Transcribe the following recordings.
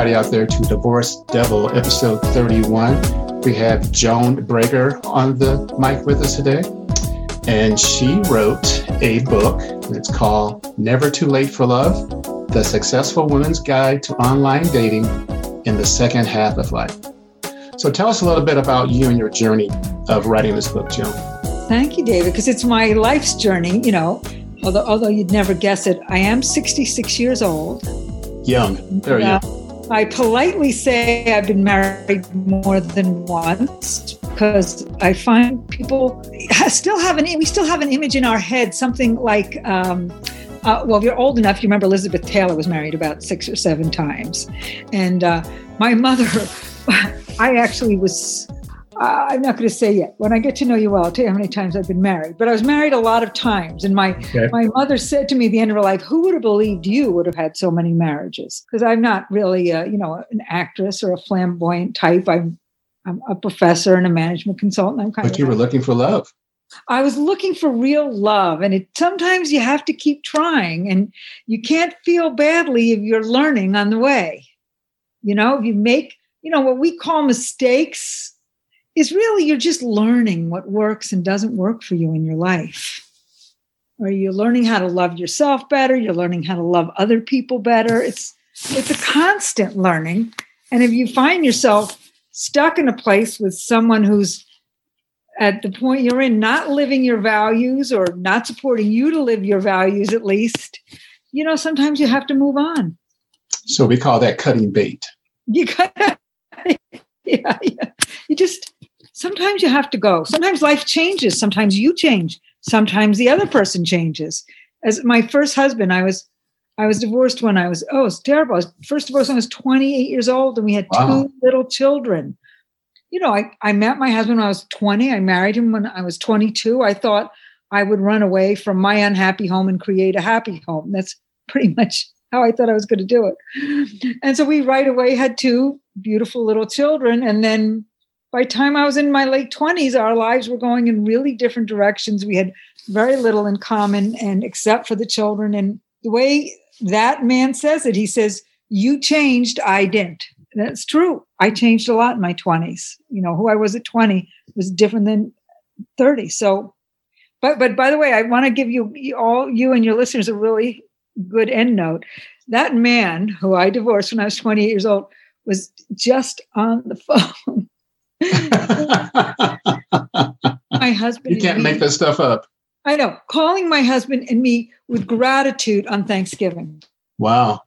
Everybody out there to Divorce Devil, episode 31. We have Joan Bragar on the mic with us today. And she wrote a book. It's called Never Too Late for Love The Successful Woman's Guide to Online Dating in the Second Half of Life. So tell us a little bit about you and your journey of writing this book, Joan. Thank you, David, because it's my life's journey. You know, although although you'd never guess it, I am 66 years old. Young, very young. I politely say I've been married more than once because I find people still have an we still have an image in our head, something like. Um, uh, well, if you're old enough, you remember Elizabeth Taylor was married about six or seven times, and uh, my mother. I actually was I'm not going to say yet. When I get to know you well, I'll tell you how many times I've been married. But I was married a lot of times, and my okay. my mother said to me at the end of her life, "Who would have believed you would have had so many marriages?" Because I'm not really, a, you know, an actress or a flamboyant type. I'm I'm a professor and a management consultant. I'm kind but of. But you were looking for love. I was looking for real love, and it sometimes you have to keep trying, and you can't feel badly if you're learning on the way. You know, if you make you know what we call mistakes is really you're just learning what works and doesn't work for you in your life. Or you're learning how to love yourself better, you're learning how to love other people better. It's it's a constant learning. And if you find yourself stuck in a place with someone who's at the point you're in not living your values or not supporting you to live your values at least, you know, sometimes you have to move on. So we call that cutting bait. You cut yeah, yeah. You just sometimes you have to go. Sometimes life changes. Sometimes you change. Sometimes the other person changes. As my first husband, I was I was divorced when I was oh, it's terrible. I was first divorced when I was 28 years old, and we had wow. two little children. You know, I, I met my husband when I was 20. I married him when I was 22. I thought I would run away from my unhappy home and create a happy home. That's pretty much how I thought I was going to do it. And so we right away had two beautiful little children. And then by time I was in my late 20s, our lives were going in really different directions. We had very little in common, and except for the children. And the way that man says it, he says, You changed, I didn't. That's true. I changed a lot in my 20s. You know, who I was at 20 was different than 30. So, but but by the way, I want to give you all you and your listeners a really good end note. That man who I divorced when I was 28 years old was just on the phone my husband. You can't make that stuff up. I know. Calling my husband and me with gratitude on Thanksgiving. Wow.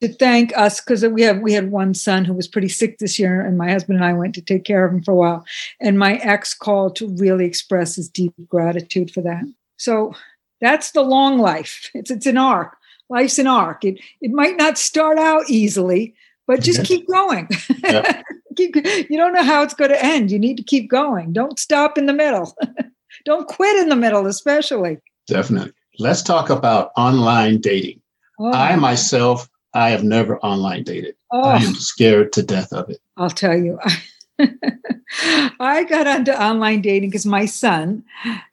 To thank us because we have we had one son who was pretty sick this year, and my husband and I went to take care of him for a while. And my ex called to really express his deep gratitude for that. So that's the long life. It's it's an arc. Life's an arc. It it might not start out easily, but just keep going. Yep. keep, you don't know how it's going to end. You need to keep going. Don't stop in the middle. don't quit in the middle, especially. Definitely. Let's talk about online dating. Oh. I myself, I have never online dated. Oh. I am scared to death of it. I'll tell you. I got onto online dating because my son,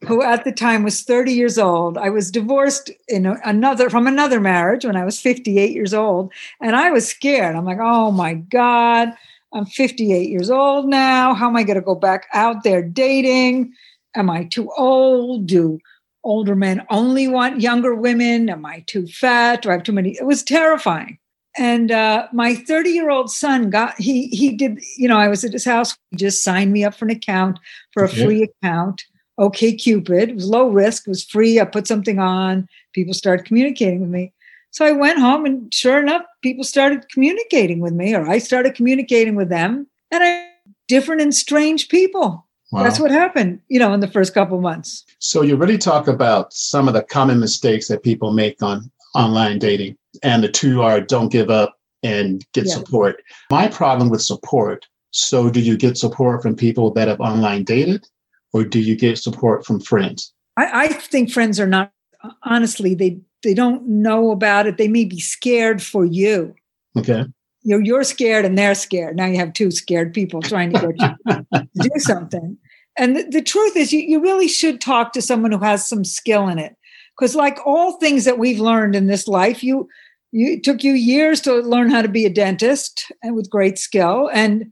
who at the time was 30 years old, I was divorced in another from another marriage when I was 58 years old, and I was scared. I'm like, "Oh my god, I'm 58 years old now. How am I going to go back out there dating? Am I too old? Do older men only want younger women? Am I too fat? Do I have too many? It was terrifying. And uh, my 30 year old son got, he, he did, you know, I was at his house. He just signed me up for an account, for a okay. free account. OkCupid. It was low risk, it was free. I put something on. People started communicating with me. So I went home, and sure enough, people started communicating with me, or I started communicating with them, and I different and strange people. Wow. That's what happened, you know, in the first couple months. So you really talk about some of the common mistakes that people make on online dating, and the two are don't give up and get yeah. support. My problem with support. So, do you get support from people that have online dated, or do you get support from friends? I, I think friends are not honestly they they don't know about it. They may be scared for you. Okay. You're you're scared and they're scared. Now you have two scared people trying to get you to do something. And the, the truth is, you, you really should talk to someone who has some skill in it. Because, like all things that we've learned in this life, you You, it took you years to learn how to be a dentist and with great skill. And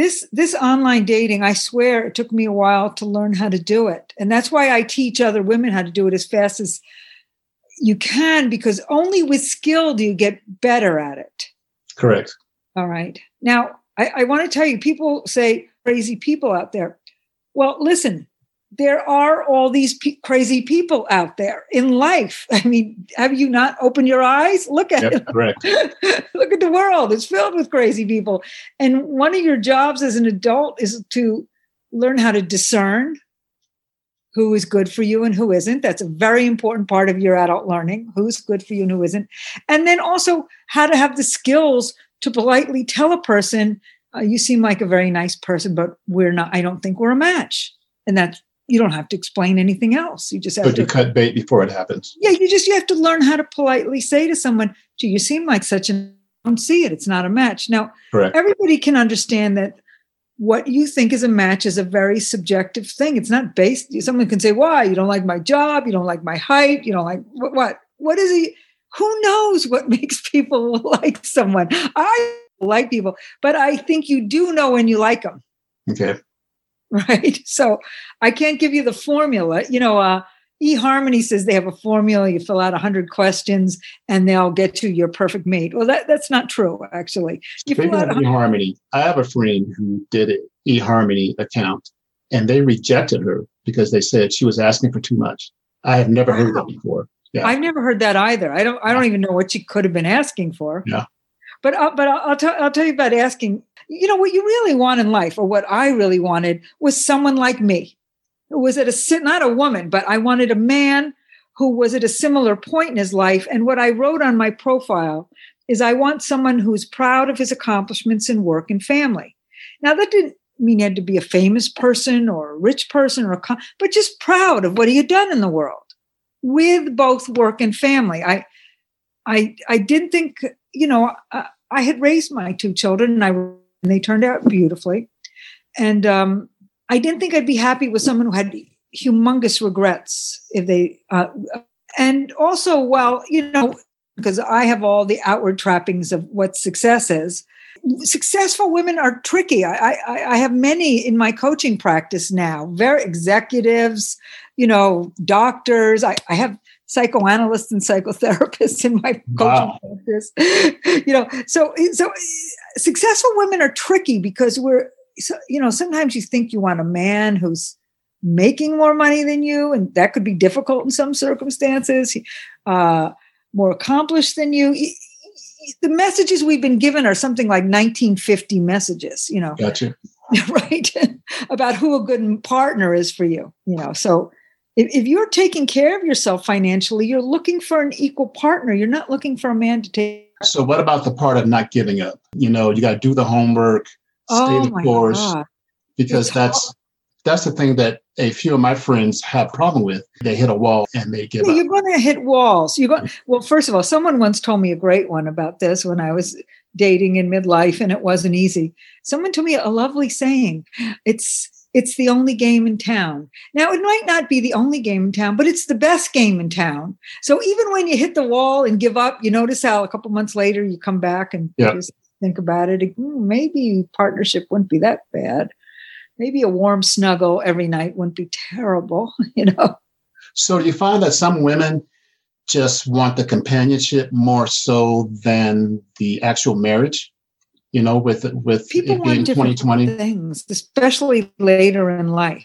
this this online dating, I swear it took me a while to learn how to do it. And that's why I teach other women how to do it as fast as you can, because only with skill do you get better at it. Correct. All right. Now, I, I want to tell you, people say crazy people out there. Well, listen, there are all these pe- crazy people out there in life. I mean, have you not opened your eyes? Look at Yep, it. correct. Look at the world. It's filled with crazy people. And one of your jobs as an adult is to learn how to discern who is good for you and who isn't. That's a very important part of your adult learning who's good for you and who isn't. And then also how to have the skills to politely tell a person, uh, you seem like a very nice person, but we're not, I don't think we're a match. And that's, you don't have to explain anything else. You just have But to you cut bait before it happens. yeah, you just you have to learn how to politely say to someone, "Do you seem like such an I don't see it. It's not a match." Now, Correct. everybody can understand that what you think is a match is a very subjective thing. It's not based. Someone can say, "Why you don't like my job? You don't like my height? You don't like what? What, what is he?" Who knows what makes people like someone? I like people, but I think you do know when you like them Okay. right? So I can't give you the formula. You know, uh, eHarmony says they have a formula. You fill out 100 questions and they'll get you your perfect mate. Well, that, that's not true, actually. You fill Speaking out of 100 eHarmony, I have a friend who did an eHarmony account and they rejected her because they said she was asking for too much. I have never heard that before. Yeah. I've never heard that either. I don't. I don't even know what she could have been asking for. Yeah. But uh, but I'll, I'll tell I'll tell you about asking. You know what you really want in life, or what I really wanted, was someone like me, who was at a not a woman, but I wanted a man who was at a similar point in his life. And what I wrote on my profile is, I want someone who's proud of his accomplishments in work and family. Now that didn't mean he had to be a famous person or a rich person or a, co- but just proud of what he had done in the world with both work and family. I, I, I didn't think, you know, I had raised my two children and I, and they turned out beautifully. And um, I didn't think I'd be happy with someone who had humongous regrets if they, uh, and also, well, you know, because I have all the outward trappings of what success is. Successful women are tricky. I, I, I have many in my coaching practice now, very executives, you know, doctors. I, I have psychoanalysts and psychotherapists in my coaching Wow. practice. You know, so so successful women are tricky because we're so, you know sometimes you think you want a man who's making more money than you, and that could be difficult in some circumstances. Uh, more accomplished than you. The messages we've been given are something like 1950 messages. You know, Gotcha. right about who a good partner is for you you know so if, if you're taking care of yourself financially you're looking for an equal partner you're not looking for a man to take So, what about the part of not giving up? You know, you got to do the homework, stay oh the course, god because It's that's that's the thing that a few of my friends have problem with. They hit a wall and they give Yeah, up. you're going to hit walls you're going mm. well first of all someone once told me a great one about this when i was dating in midlife and it wasn't easy someone told me a lovely saying it's it's the only game in town now it might not be the only game in town but it's the best game in town so even when you hit the wall and give up you notice how a couple months later you come back and Yeah. just think about it "Hmm, maybe partnership wouldn't be that bad maybe a warm snuggle every night wouldn't be terrible you know So, do you find that some women just want the companionship more so than the actual marriage? You know, with with people it being 2020. things, especially later in life.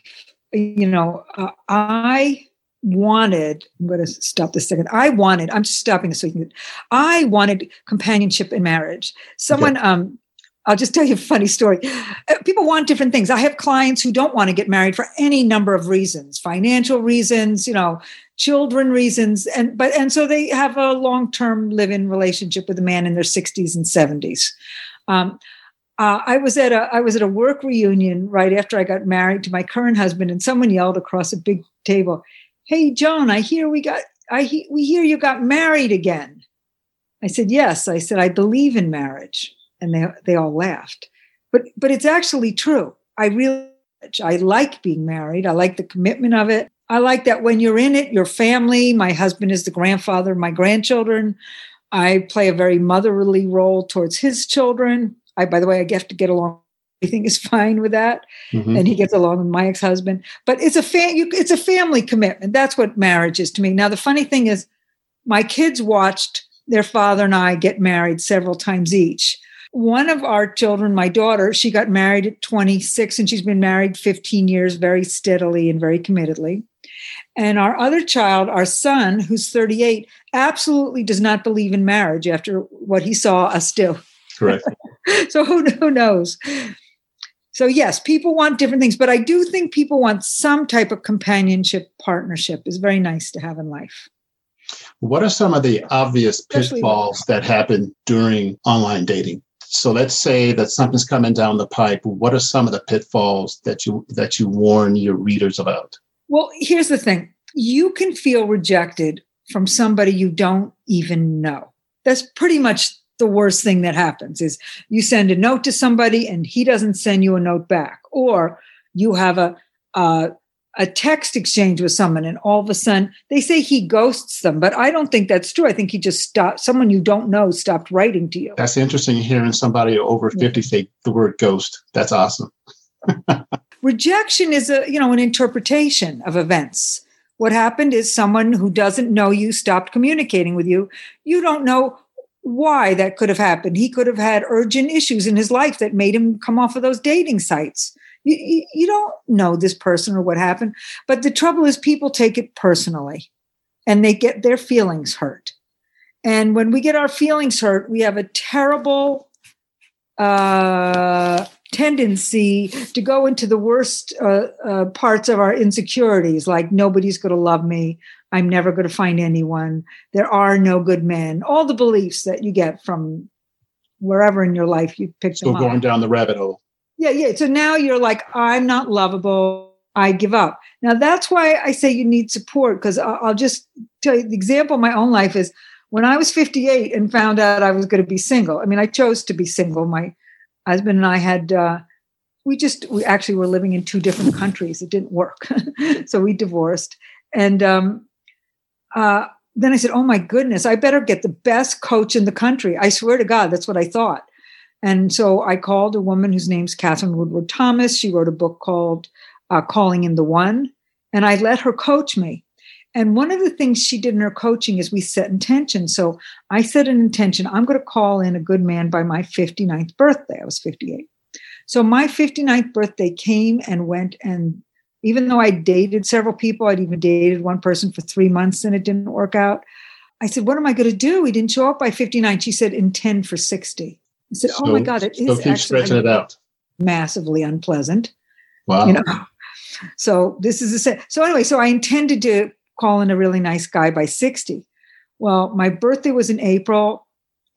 You know, uh, I wanted. I'm going to stop this second. I wanted. I'm just stopping this so you can. I wanted companionship in marriage. Someone. Um, I'll just tell you a funny story. Uh, People want different things. I have clients who don't want to get married for any number of reasons, financial reasons, you know, children reasons, and but and so they have a long-term live-in relationship with a man in their 60s and 70s. Um, uh, I was at a I was at a work reunion right after I got married to my current husband, and someone yelled across a big table, "Hey, Joan, I hear we got I he, we hear you got married again." I said, "Yes." I said, "I believe in marriage," and they they all laughed. But but it's actually true. I really I like being married. I like the commitment of it. I like that when you're in it, your family. My husband is the grandfather of my grandchildren. I play a very motherly role towards his children. I, by the way, I get to get along. I think is fine with that, mm-hmm. and he gets along with my ex-husband. But it's a you, it's a family commitment. That's what marriage is to me. Now, the funny thing is, my kids watched their father and I get married several times each. One of our children, my daughter, she got married at 26 and she's been married 15 years very steadily and very committedly. And our other child, our son, who's 38, absolutely does not believe in marriage after what he saw us do. Correct. so who, who knows? So, yes, people want different things, but I do think people want some type of companionship, partnership is very nice to have in life. What are some of the obvious pitfalls that happen during online dating? So let's say that something's coming down the pipe. What are some of the pitfalls that you that you warn your readers about? Well, here's the thing. You can feel rejected from somebody you don't even know. That's pretty much the worst thing that happens is you send a note to somebody and he doesn't send you a note back. Or you have a, a a text exchange with someone and all of a sudden they say he ghosts them but i don't think that's true. I think he just stopped someone you don't know stopped writing to you. That's interesting hearing somebody over 50 yeah. say the word ghost. That's awesome. Rejection is a you know an interpretation of events what happened is someone who doesn't know you stopped communicating with you you don't know why that could have happened he could have had urgent issues in his life that made him come off of those dating sites you, you don't know this person or what happened. But the trouble is, people take it personally and they get their feelings hurt. And when we get our feelings hurt, we have a terrible uh, tendency to go into the worst uh, uh, parts of our insecurities, like nobody's going to love me. I'm never going to find anyone. There are no good men. All the beliefs that you get from wherever in your life you pick so them going down the rabbit hole. Yeah, yeah. So now you're like, I'm not lovable. I give up. Now that's why I say you need support because I'll just tell you the example of my own life is when I was 58 and found out I was going to be single. I mean, I chose to be single. My husband and I had, uh, we just, we actually were living in two different countries. It didn't work. so we divorced. And um, uh, then I said, oh my goodness, I better get the best coach in the country. I swear to God, that's what I thought. And so I called a woman whose name's Katherine Woodward Thomas. She wrote a book called uh, Calling in the One, and I let her coach me. And one of the things she did in her coaching is we set intention. So I set an intention I'm going to call in a good man by my 59th birthday. I was 58. So my 59th birthday came and went. And even though I dated several people, I'd even dated one person for three months and it didn't work out. I said, What am I going to do? He didn't show up by 59. She said, Intend for 60. I said, "Oh my God, it is actually stretching it out. massively unpleasant." Wow. You know, so this is set. So anyway, so I intended to call in a really nice guy by sixty. Well, my birthday was in April.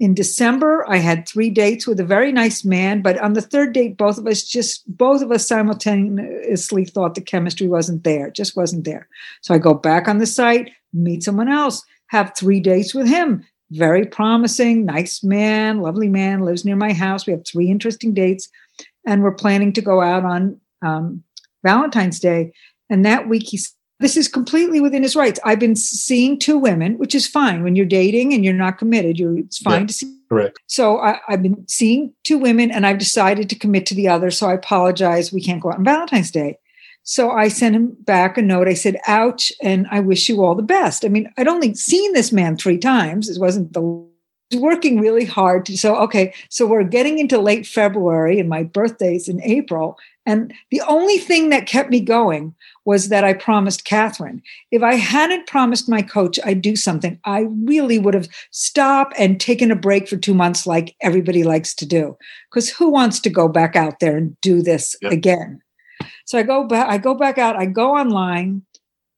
In December, I had three dates with a very nice man, but on the third date, both of us just both of us simultaneously thought the chemistry wasn't there, just wasn't there. So I go back on the site, meet someone else, have three dates with him, very promising, nice man, lovely man, lives near my house. We have three interesting dates, and we're planning to go out on um, Valentine's Day. And that week, he's this is completely within his rights. I've been seeing two women, which is fine when you're dating and you're not committed. You're it's fine yeah, to see. Correct. So I, I've been seeing two women, and I've decided to commit to the other. So I apologize. We can't go out on Valentine's Day. So I sent him back a note. I said, ouch, and I wish you all the best. I mean, I'd only seen this man three times. It wasn't the working really hard to so okay so we're getting into late february and my birthday's in april and the only thing that kept me going was that i promised Katherine. if i hadn't promised my coach i'd do something i really would have stopped and taken a break for two months like everybody likes to do because who wants to go back out there and do this yep. again so I go back, I go back out, I go online.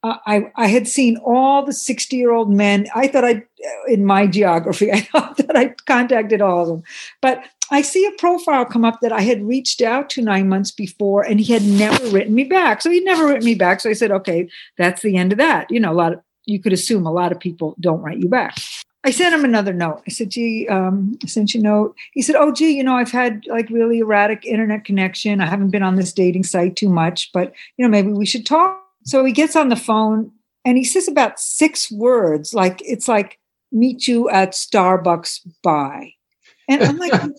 Uh, I, I had seen all the 60 year old men. I thought I, in my geography, I thought that I contacted all of them. But I see a profile come up that I had reached out to nine months before and he had never written me back. So he'd never written me back. So I said, okay, that's the end of that. You know, a lot of, you could assume a lot of people don't write you back. I sent him another note. I said, gee, um, I sent you a note. He said, oh, gee, you know, I've had like really erratic internet connection. I haven't been on this dating site too much, but, you know, maybe we should talk. So he gets on the phone and he says about six words. Like, it's like, meet you at Starbucks by. And I'm like, who's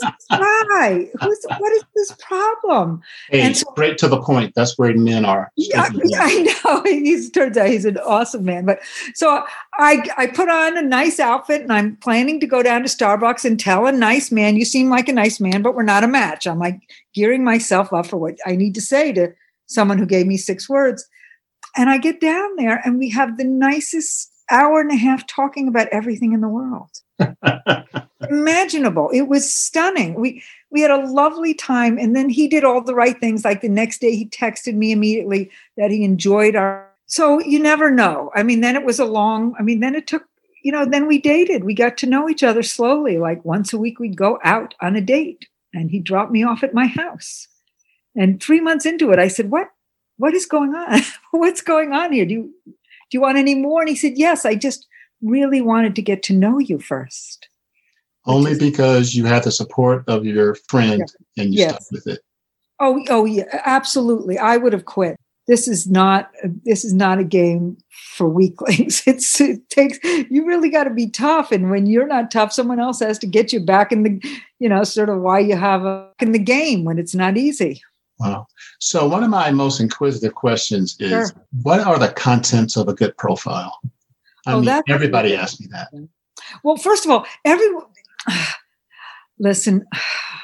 this guy? Who's what is this problem? Hey, And it's so- straight to the point. That's where men are. Yeah, yeah, I know. He's turns out he's an awesome man. But so I I put on a nice outfit and I'm planning to go down to Starbucks and tell a nice man, you seem like a nice man, but we're not a match. I'm like gearing myself up for what I need to say to someone who gave me six words. And I get down there and we have the nicest hour and a half talking about everything in the world imaginable. It was stunning. We we had a lovely time, and then he did all the right things. Like the next day, he texted me immediately that he enjoyed our. So you never know. I mean, then it was a long. I mean, then it took. You know, then we dated. We got to know each other slowly. Like once a week, we'd go out on a date, and he dropped me off at my house. And three months into it, I said, "What? What is going on? What's going on here? Do you do you want any more?" And he said, "Yes. I just really wanted to get to know you first. Only because you had the support of your friend and you Yes. stuck with it. Oh, oh yeah, absolutely. I would have quit. This is not uh, this is not a game for weaklings. It's it takes you really got to be tough, and when you're not tough, someone else has to get you back in the you know sort of why you have a in the game when it's not easy. Wow. So one of my most inquisitive questions is Sure. what are the contents of a good profile? I Oh, mean, everybody asks me that. Well, first of all, everyone listen.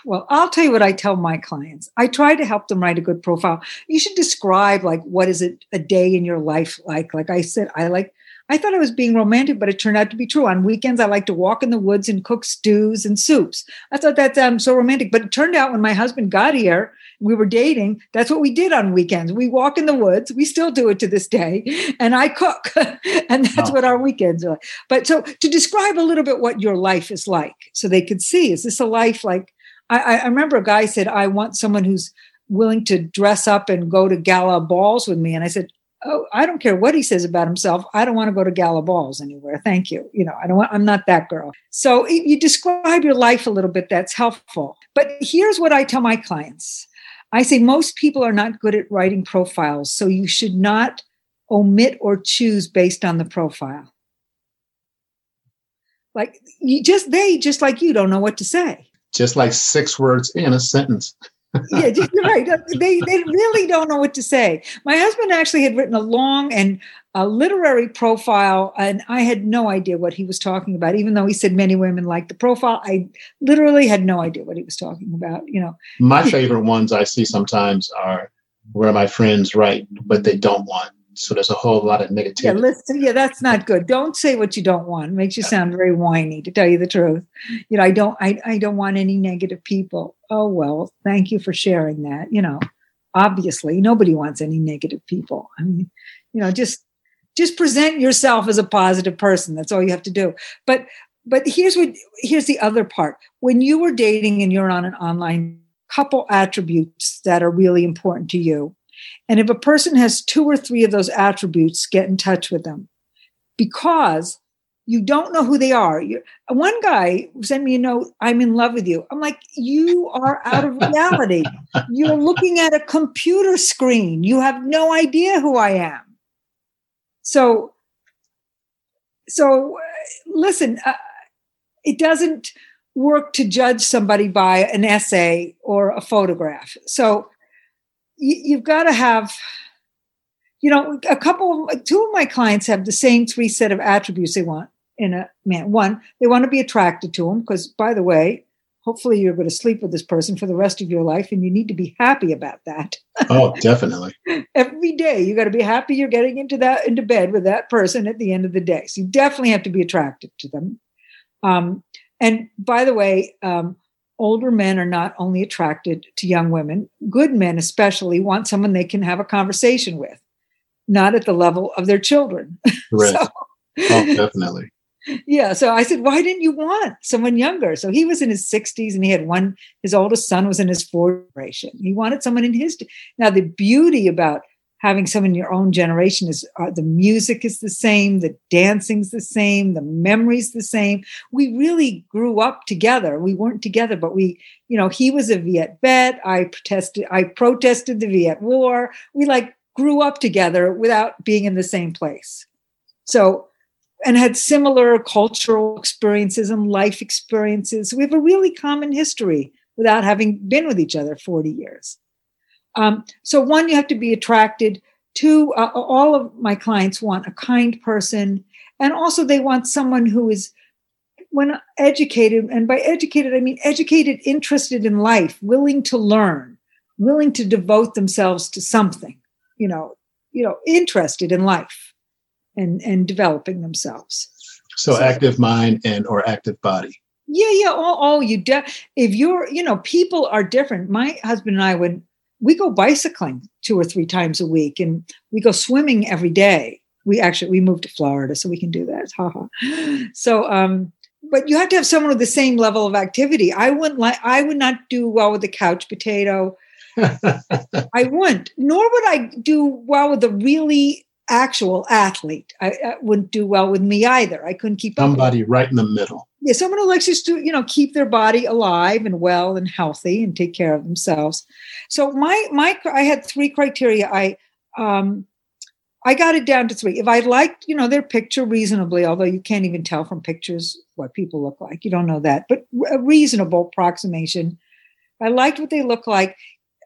Well, I'll tell you what I tell my clients. I try to help them write a good profile. You should describe like what is it a day in your life like. Like I said, I like. I thought I was being romantic, but it turned out to be true. On weekends, I like to walk in the woods and cook stews and soups. I thought that sounded so romantic, but it turned out when my husband got here, we were dating. That's what we did on weekends. We walk in the woods. We still do it to this day, and I cook, and that's Wow. what our weekends are. But so to describe a little bit what your life is like, so they could see, is this a life like? I, I- I remember a guy said, "I want someone who's willing to dress up and go to gala balls with me," and I said. Oh, I don't care what he says about himself. I don't want to go to gala balls anywhere. Thank you. You know, I don't want, I'm not that girl. So you describe your life a little bit. That's helpful. But here's what I tell my clients. I say most people are not good at writing profiles, so you should not omit or choose based on the profile. Like you just they just like you don't know what to say. Just like six words in a sentence. Yeah, you're right. They they really don't know what to say. My husband actually had written a long and a literary profile, and I had no idea what he was talking about. Even though he said many women like the profile, I literally had no idea what he was talking about. You know, My favorite ones I see sometimes are where my friends write what they don't want. So there's a whole lot of negativity. yeah, listen, yeah, that's not good. Don't say what you don't want. It makes you sound very whiny. To tell you the truth, you know, I don't, I, I don't want any negative people. Oh well, thank you for sharing that. You know, obviously nobody wants any negative people. I mean, you know, just just present yourself as a positive person. That's all you have to do. But but here's what here's the other part. When you were dating and you're on an online couple attributes that are really important to you. And if a person has two or three of those attributes, get in touch with them because you don't know who they are. you one guy sent me a note, I'm in love with you. I'm like, you are out of reality. You're looking at a computer screen. You have no idea who I am. So, so uh, listen, uh, it doesn't work to judge somebody by an essay or a photograph. So you, you've got to have, you know, a couple, of, two of my clients have the same three set of attributes they want in a man. One, they want to be attracted to him because, by the way, hopefully you're going to sleep with this person for the rest of your life, and you need to be happy about that Oh, definitely. every day you got to be happy you're getting into that into bed with that person at the end of the day so you definitely have to be attracted to them um, and by the way um, older men are not only attracted to young women good men especially want someone they can have a conversation with not at the level of their children Correct. So- oh, definitely. yeah. So I said, why didn't you want someone younger? So he was in his 60s and he had one, his oldest son was in his fourth generation. He wanted someone in his. Now, the beauty about having someone in your own generation is uh, the music is the same, the dancing's the same, the memories the same. We really grew up together. We weren't together, but we, you know, he was a Viet vet. I protested, I protested the Viet War. We like grew up together without being in the same place. So and had similar cultural experiences and life experiences. We have a really common history without having been with each other 40 years. Um, so, one, you have to be attracted. Two, uh, all of my clients want a kind person. And also, they want someone who is, when educated, and by educated, I mean educated, interested in life, willing to learn, willing to devote themselves to something, you know, you know, interested in life and, and developing themselves. So, so active mind and or active body. Yeah, yeah. Oh, oh you de- if you're, you know, people are different. My husband and I would we go bicycling two or three times a week and we go swimming every day. We actually we moved to florida so we can do that. Haha so um but you have to have someone with the same level of activity. I wouldn't like i would not do well with the couch potato. I wouldn't nor would i do well with a really actual athlete. I, I wouldn't do well with me either. I couldn't keep up somebody right in the middle yeah, someone who likes just to, you know, keep their body alive and well and healthy and take care of themselves. So my my I had three criteria. I um I got it down to three. If I liked, you know, their picture reasonably, although you can't even tell from pictures what people look like, you don't know that, but a reasonable approximation. I liked what they look like.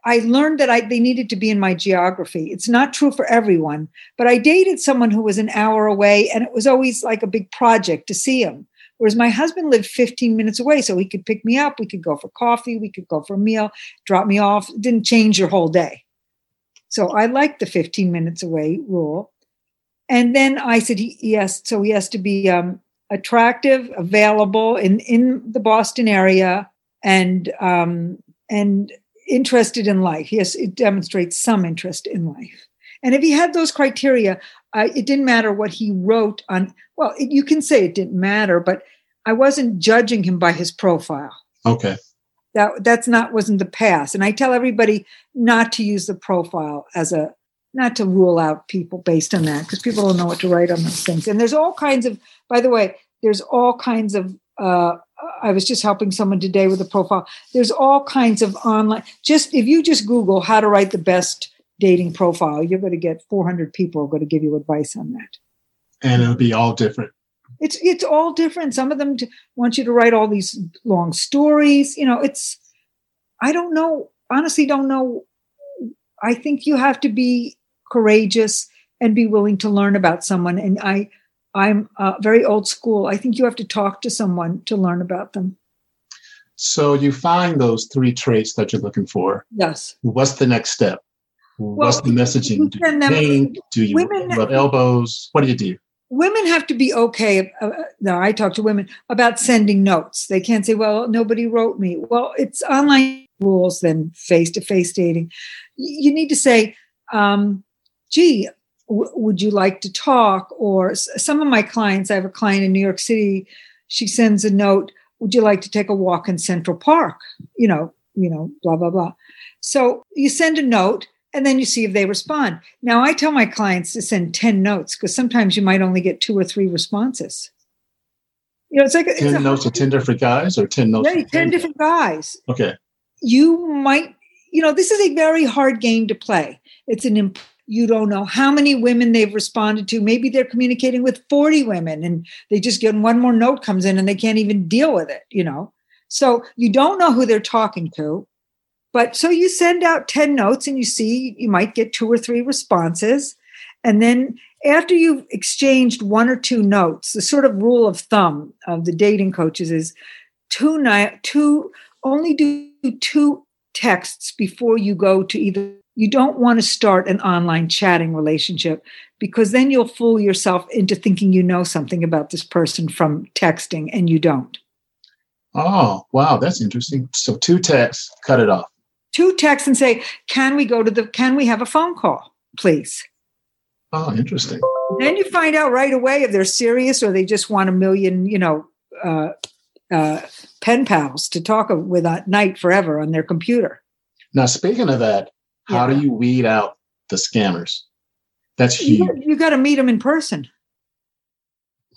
I learned that I, they needed to be in my geography. It's not true for everyone, but I dated someone who was an hour away, and it was always like a big project to see him. Whereas my husband lived 15 minutes away, so he could pick me up. We could go for coffee. We could go for a meal, drop me off. It didn't change your whole day. So I liked the 15 minutes away rule. And then I said, yes, so he has to be um, attractive, available in, in the Boston area, and um, and interested in life. Yes, it demonstrates some interest in life. And if he had those criteria, uh, it didn't matter what he wrote on. Well, it, you can say it didn't matter, but I wasn't judging him by his profile. Okay. That that's not wasn't the past. And I tell everybody not to use the profile as a not to rule out people based on that because people don't know what to write on those things. And there's all kinds of. By the way, there's all kinds of. Uh, I was just helping someone today with a profile. There's all kinds of online. Just if you just Google how to write the best dating profile, you're going to get 400 people are going to give you advice on that. And it'll be all different. It's it's all different. Some of them want you to write all these long stories. You know, it's I don't know. Honestly, don't know. I think you have to be courageous and be willing to learn about someone. And I, I'm uh, very old school. I think you have to talk to someone to learn about them. So you find those three traits that you're looking for. Yes. What's the next step? What's the messaging? Do you, paint? do you women, rub elbows? What do you do? Women have to be okay. Uh, uh, no, I talk to women about sending notes. They can't say, "Well, nobody wrote me." Well, it's online rules than face-to-face dating. You need to say, um, "Gee, w- would you like to talk?" Or some of my clients. I have a client in New York City. She sends a note. Would you like to take a walk in Central Park? You know, you know, blah blah blah. So you send a note and then you see if they respond. Now, I tell my clients to send 10 notes because sometimes you might only get two or three responses. You know, it's like 10 it's notes to 10 different guys or 10 notes? Yeah, 10 different guys. Okay. You might, you know, this is a very hard game to play. It's an, imp- you don't know how many women they've responded to. Maybe they're communicating with 40 women and they just get one more note comes in and they can't even deal with it, you know? So you don't know who they're talking to but so you send out 10 notes and you see you might get two or three responses. And then after you've exchanged one or two notes, the sort of rule of thumb of the dating coaches is two, ni- two only do two texts before you go to either you don't want to start an online chatting relationship because then you'll fool yourself into thinking you know something about this person from texting and you don't. Oh, wow, that's interesting. So two texts, cut it off two texts and say, "Can we go to the? Can we have a phone call, please?" Oh, interesting. Then you find out right away if they're serious or they just want a million, you know, uh, uh, pen pals to talk with at night forever on their computer. Now, speaking of that, how yeah. do you weed out the scammers? That's huge. You, you got to meet them in person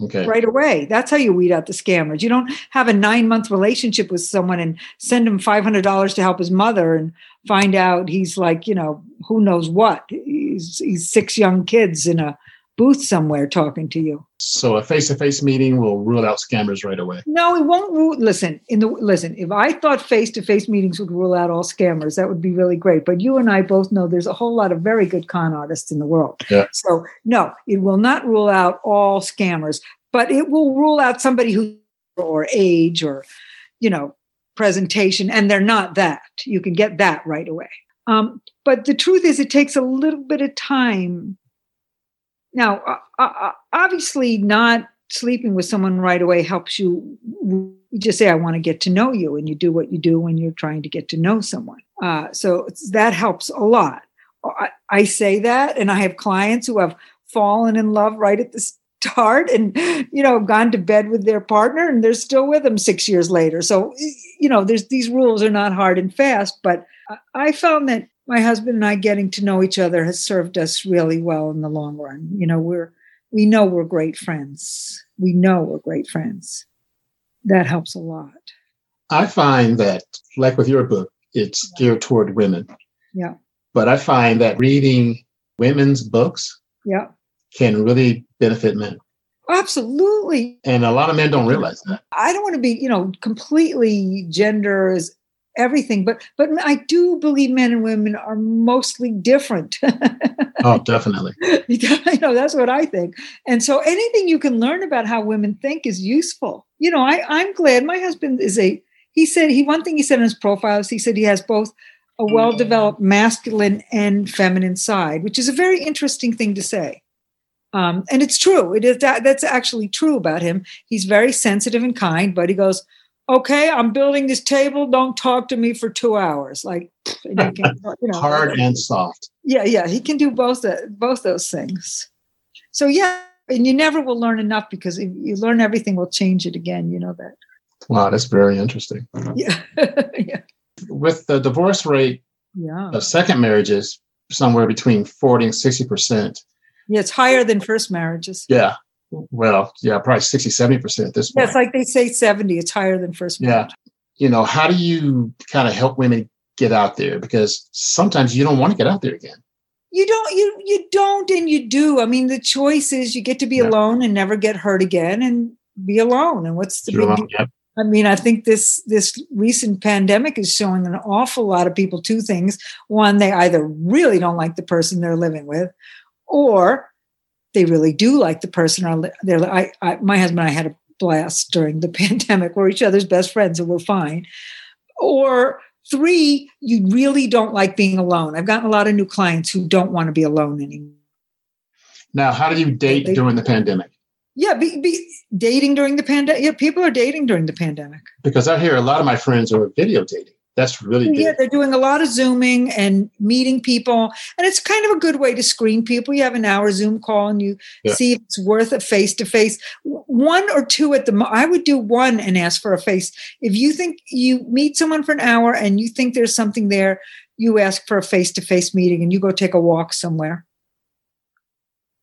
okay. right away. That's how you weed out the scammers. You don't have a nine month relationship with someone and send him $500 to help his mother and find out he's like, you know, who knows what. He's, he's six young kids in a booth somewhere talking to you. So a face-to-face meeting will rule out scammers right away. No, it won't rule. Listen, in the listen. If I thought face-to-face meetings would rule out all scammers, that would be really great. But you and I both know there's a whole lot of very good con artists in the world. Yeah. So no, it will not rule out all scammers, but it will rule out somebody who or age or you know presentation, and they're not that. You can get that right away. Um, but the truth is, it takes a little bit of time now, uh, uh, obviously, not sleeping with someone right away helps you. You just say, I want to get to know you, and you do what you do when you're trying to get to know someone. Uh, so that helps a lot. I, I say that, and I have clients who have fallen in love right at the start and you know gone to bed with their partner and they're still with them six years later so you know there's these rules are not hard and fast but i found that my husband and I getting to know each other has served us really well in the long run. You know, we're we know we're great friends. We know we're great friends. That helps a lot. I find that, like with your book, it's yeah. geared toward women. Yeah. But I find that reading women's books yeah. can really benefit men. Absolutely. And a lot of men don't realize that. I don't want to be, you know, completely gender is everything but but i do believe men and women are mostly different. Oh definitely. You know that's what i think. And so anything you can learn about how women think is useful. You know i i'm glad my husband is a he said he one thing he said in his profiles he said he has both a well-developed masculine and feminine side which is a very interesting thing to say. Um, and it's true. It is that that's actually true about him. He's very sensitive and kind but he goes okay, I'm building this table. Don't talk to me for two hours. Like, and can, you know, hard and soft. Yeah, yeah, he can do both uh, both those things. So yeah, and you never will learn enough because if you learn everything, will change it again. You know that. Wow, that's very interesting. Yeah, yeah. With the divorce rate yeah. of second marriages somewhere between forty and sixty percent. Yeah, it's higher than first marriages. Yeah, well, yeah, probably 60, 70% at this point. Yeah, it's like they say 70, it's higher than first. Yeah. You know, how do you kind of help women get out there? Because sometimes you don't want to get out there again. You don't, you you don't, and you do. I mean, the choice is you get to be yeah. alone and never get hurt again and be alone. And what's the You're big alone. I mean, I think this this recent pandemic is showing an awful lot of people two things. One, they either really don't like the person they're living with, or they really do like the person. Or they're, I, I, my husband and I had a blast during the pandemic. We're each other's best friends and we're fine. Or three, you really don't like being alone. I've gotten a lot of new clients who don't want to be alone anymore. Now, how do you date they, during the pandemic? Yeah, be, be dating during the pandemic. Yeah, people are dating during the pandemic. Because I hear a lot of my friends are video dating. That's really good. yeah. They're doing a lot of zooming and meeting people, and it's kind of a good way to screen people. You have an hour Zoom call, and you yeah. see if it's worth a face to face. One or two at the. Mo- I would do one and ask for a face. If you think you meet someone for an hour and you think there's something there, you ask for a face to face meeting, and you go take a walk somewhere.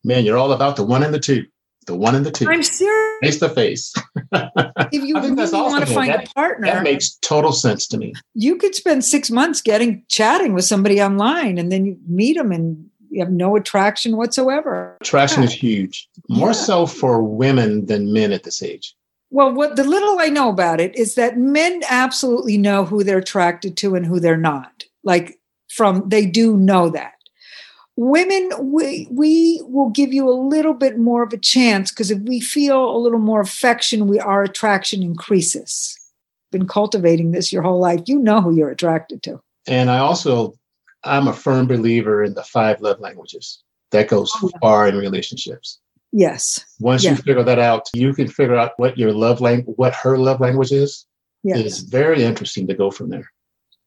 Man, you're all about the one and the two the one and the two. I'm serious. Face to face. If you really awesome. want to find that, a partner, that makes total sense to me. You could spend six months getting chatting with somebody online, and then you meet them, and you have no attraction whatsoever. Attraction yeah. is huge, more yeah. so for women than men at this age. Well, what the little I know about it is that men absolutely know who they're attracted to and who they're not. Like from they do know that women we we will give you a little bit more of a chance because if we feel a little more affection we our attraction increases. Been cultivating this your whole life. You know who you're attracted to. And i also i'm a firm believer in the five love languages. That goes oh, far in relationships. Yes. Once yeah. you figure that out you can figure out what your love language what her love language is yes. it's very interesting to go from there.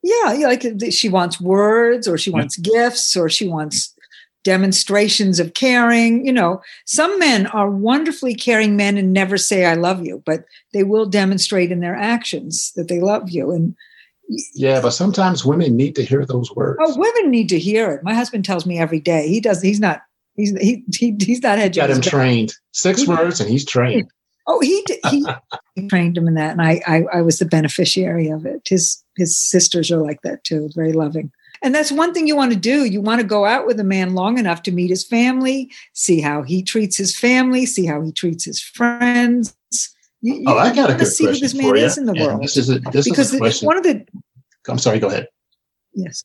Yeah, like she wants words or she wants yeah. gifts or she wants demonstrations of caring. You know, some men are wonderfully caring men and never say, I love you, but they will demonstrate in their actions that they love you. And yeah, but sometimes women need to hear those words. Oh, women need to hear it. My husband tells me every day. He does. He's not. He's he, he he's not hedging. Got him trained. Six he, words, and he's trained. Oh, he he, he trained him in that, and I, I I was the beneficiary of it. His his sisters are like that too, very loving And that's one thing you want to do. You want to go out with a man long enough to meet his family, see how he treats his family, see how he treats his friends. You, oh, I got a good see question who this man is in the world. This is a, this because is a question. one of the. I'm sorry. Go ahead. Yes.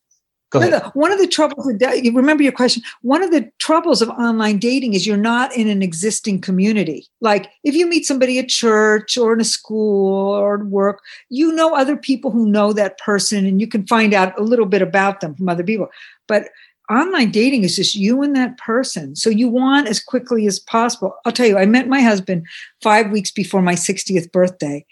Go ahead. One of the troubles, you remember your question. One of the troubles of online dating is you're not in an existing community. Like if you meet somebody at church or in a school or at work, you know other people who know that person and you can find out a little bit about them from other people. But online dating is just you and that person. So you want as quickly as possible. I'll tell you, I met my husband five weeks before my 60th birthday.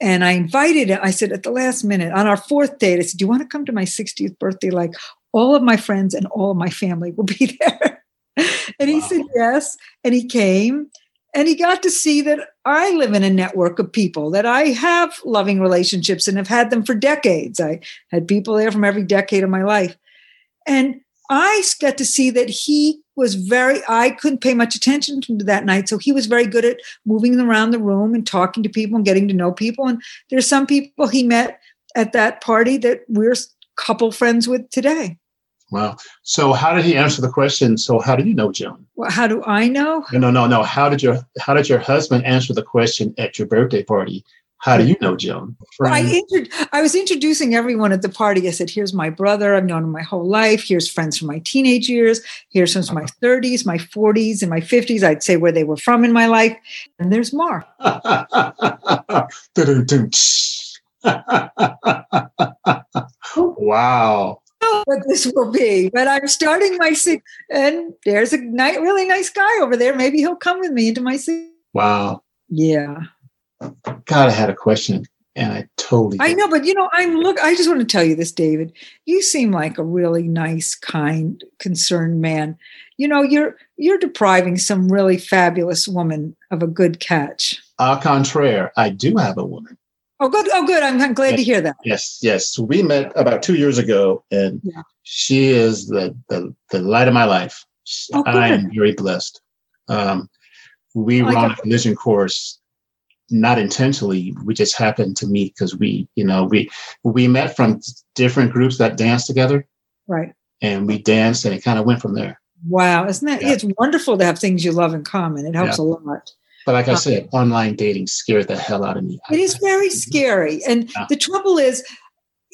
And I invited him. I said at the last minute on our fourth date, I said, Do you want to come to my 60th birthday? Like all of my friends and all of my family will be there. and he wow. said yes. And he came and he got to see that I live in a network of people, that I have loving relationships and have had them for decades. I had people there from every decade of my life. And I got to see that he was very, I couldn't pay much attention to that night. So he was very good at moving around the room and talking to people and getting to know people. And there's some people he met at that party that we're couple friends with today. Wow. So how did he answer the question? So how did you know Joan? Well, how do I know? No, no, no, no. How did your how did your husband answer the question at your birthday party? How do you know Joan? Well, I, inter- I was introducing everyone at the party. I said, here's my brother. I've known him my whole life. Here's friends from my teenage years. Here's since my uh-huh. 30s, my 40s, and my 50s. I'd say where they were from in my life. And there's Mark. wow. What this will be, but I'm starting my six, and there's a nice, really nice guy over there. Maybe he'll come with me into my six. Wow. Yeah. God, I had a question and I totally. I know, but you know, I'm look. I just want to tell you this, David. You seem like a really nice, kind, concerned man. You know, you're you're depriving some really fabulous woman of a good catch. Au contraire, I do have a woman. Oh, good. Oh, good. I'm, I'm glad yes, to hear that. Yes, yes. We met about two years ago, and yeah. she is the, the the light of my life. Oh, I am very blessed. Um, we oh, were on a collision course not intentionally we just happened to meet because we you know we we met from different groups that danced together. Right. And we danced and it kind of went from there. Wow isn't that yeah. it's wonderful to have things you love in common. It helps yeah. a lot. But like i um, said online dating scared the hell out of me. It is very scary. And yeah. the trouble is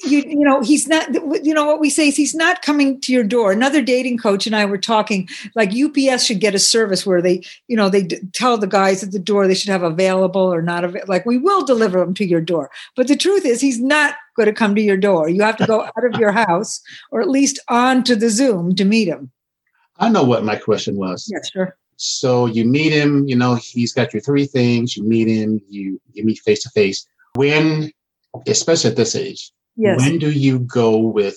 you you know he's not you know what we say is he's not coming to your door. Another dating coach and i were talking like ups should get a service where they you know they d- tell the guys at the door they should have available or not av- like we will deliver them to your door. But the truth is he's not going to come to your door. You have to go out of your house or at least on to the zoom to meet him. I know what my question was. Yeah sure so you meet him you know he's got your three things. You meet him you you meet face to face. When especially at this age Yes. When do you go with,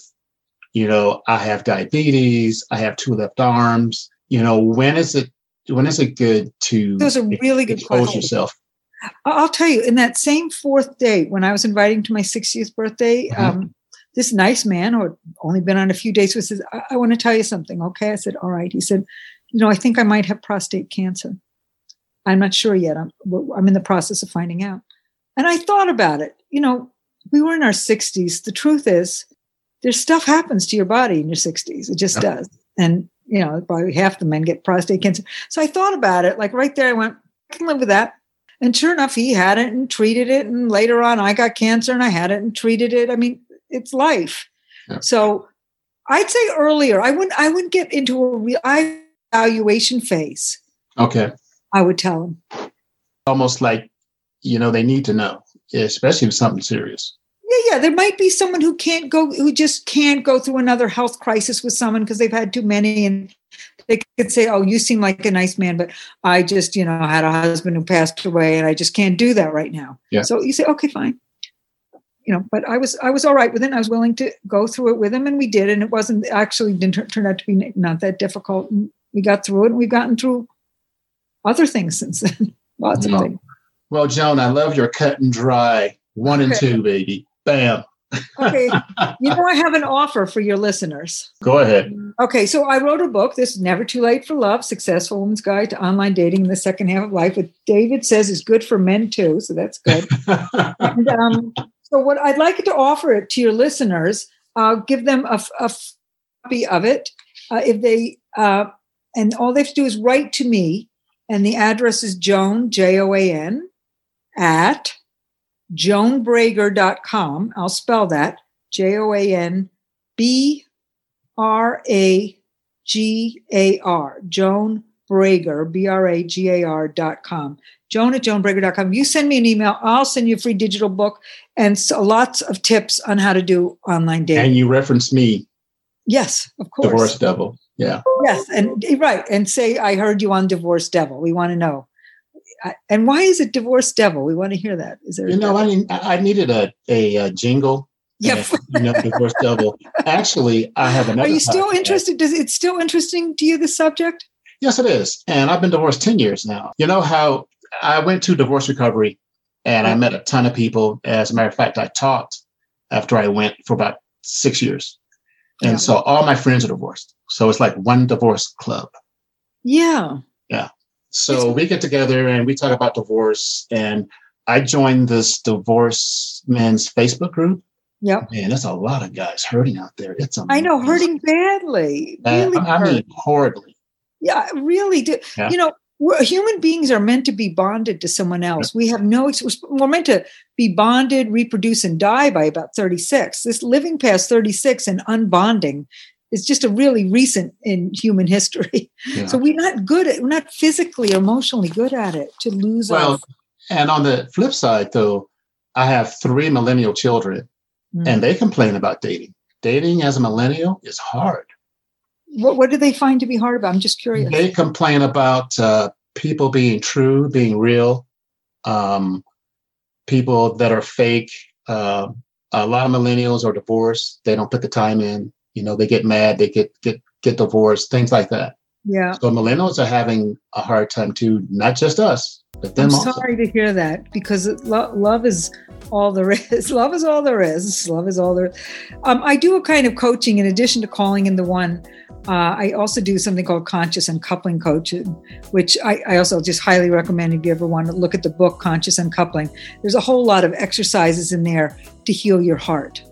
you know, I have diabetes, I have two left arms. You know, when is it when is it good to Those are really good question. yourself? I'll tell you, in that same fourth date when I was inviting to my 60th birthday, mm-hmm. um, this nice man who had only been on a few dates with says, I, I want to tell you something. Okay. I said, All right. He said, You know, I think I might have prostate cancer. I'm not sure yet. I'm, I'm in the process of finding out. And I thought about it. You know, we were in our 60s. The truth is, there's stuff happens to your body in your 60s. It just does. And, you know, probably half the men get prostate cancer. So I thought about it. Like right there, I went, I can live with that. And sure enough, he had it and treated it. And later on, I got cancer and I had it and treated it. I mean, it's life. Yeah. So I'd say earlier, I wouldn't, I wouldn't get into a real evaluation phase. Okay. I would tell him. Almost like, you know, they need to know especially with something serious. Yeah, yeah. There might be someone who can't go, who just can't go through another health crisis with someone because they've had too many, and they could say, "Oh, you seem like a nice man, but I just, you know, had a husband who passed away, and I just can't do that right now." Yeah. So you say, "Okay, fine." You know, but I was I was all right with it. I was willing to go through it with him, and we did, and it wasn't actually didn't turn out to be not that difficult. And we got through it, and we've gotten through other things since then. Lots of things. Well, Joan, I love your cut and dry one and two, baby. Bam. okay. You know, I have an offer for your listeners. Go ahead. Okay. So I wrote a book. This is Never Too Late for Love Successful Woman's Guide to Online Dating in the Second Half of Life, which David says is good for men too. So that's good. and, um, so, what I'd like to offer it to your listeners, uh, give them a, a copy of it. Uh, if they uh, and all they have to do is write to me, and the address is Joan J O A N at joanbragar.com. I'll spell that J O A N B R A G A R. Joan Bragar, B R A G A R dot com. Joan at joanbragar.com. You send me an email, I'll send you a free digital book and so lots of tips on how to do online dating. And you reference me. Yes, of course. Divorce Devil. Yeah. Yes. And right. And say, I heard you on Divorce Devil. We want to know. And why is it Divorce Devil? We want to hear that. Is there? You know, I mean, I needed a, a, a jingle. Yep. you know, Divorce Devil. Actually, I have another. Are you still podcast. interested? Does it still interesting to you, the subject? Yes, it is. And I've been divorced 10 years now. You know how I went to divorce recovery and I mm-hmm. met a ton of people. As a matter of fact, I taught after I went for about six years. And yeah. so all my friends are divorced. So it's like one divorce club. Yeah. So we get together and we talk about divorce. And I joined this divorce men's Facebook group. Yep. Man, that's a lot of guys hurting out there. It's amazing. I know, hurting badly. Uh, really I, I mean, horribly. Yeah, really do. Yeah. You know, human beings are meant to be bonded to someone else. We have no, we're meant to be bonded, reproduce, and die by about 36. This living past 36 and unbonding is just a really recent in human history. Yeah. So we're not good at, we're not physically, or emotionally good at it to lose. Well, our- and on the flip side, though, I have three millennial children, mm. and they complain about dating. Dating as a millennial is hard. What, what do they find to be hard about? I'm just curious. They complain about uh, people being true, being real, um, people that are fake. Uh, a lot of millennials are divorced. They don't put the time in. You know, they get mad. They get get get divorced. Things like that. Yeah. So millennials are having a hard time too. Not just us, but them. I'm sorry to hear that because lo- love is all there is. Love is all there is. Love is all there. Um, I do a kind of coaching in addition to calling in the one uh, I also do something called conscious uncoupling coaching, which I, I, also just highly recommend if you ever want to look at the book Conscious Uncoupling. There's a whole lot of exercises in there to heal your heart,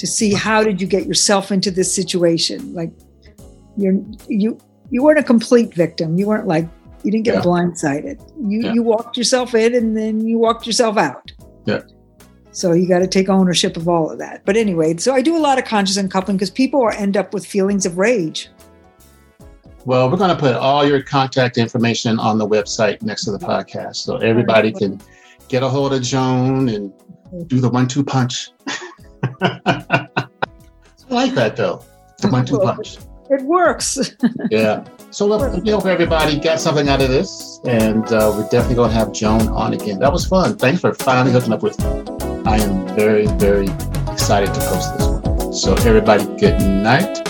to see how did you get yourself into this situation. Like you're you you weren't a complete victim. You weren't like you didn't get yeah. blindsided. You yeah. you walked yourself in and then you walked yourself out. Yeah. So you got to take ownership of all of that. But anyway, so I do a lot of conscious uncoupling because people end up with feelings of rage. Well, we're going to put all your contact information on the website next to the podcast so everybody can get a hold of Joan and do the one two punch. I like that though. The one two punch. It works. yeah. So we hope everybody got something out of this, and uh, we're definitely going to have Joan on again. That was fun. Thanks for finally hooking up with me. I am very, very excited to post this one. So, everybody, good night.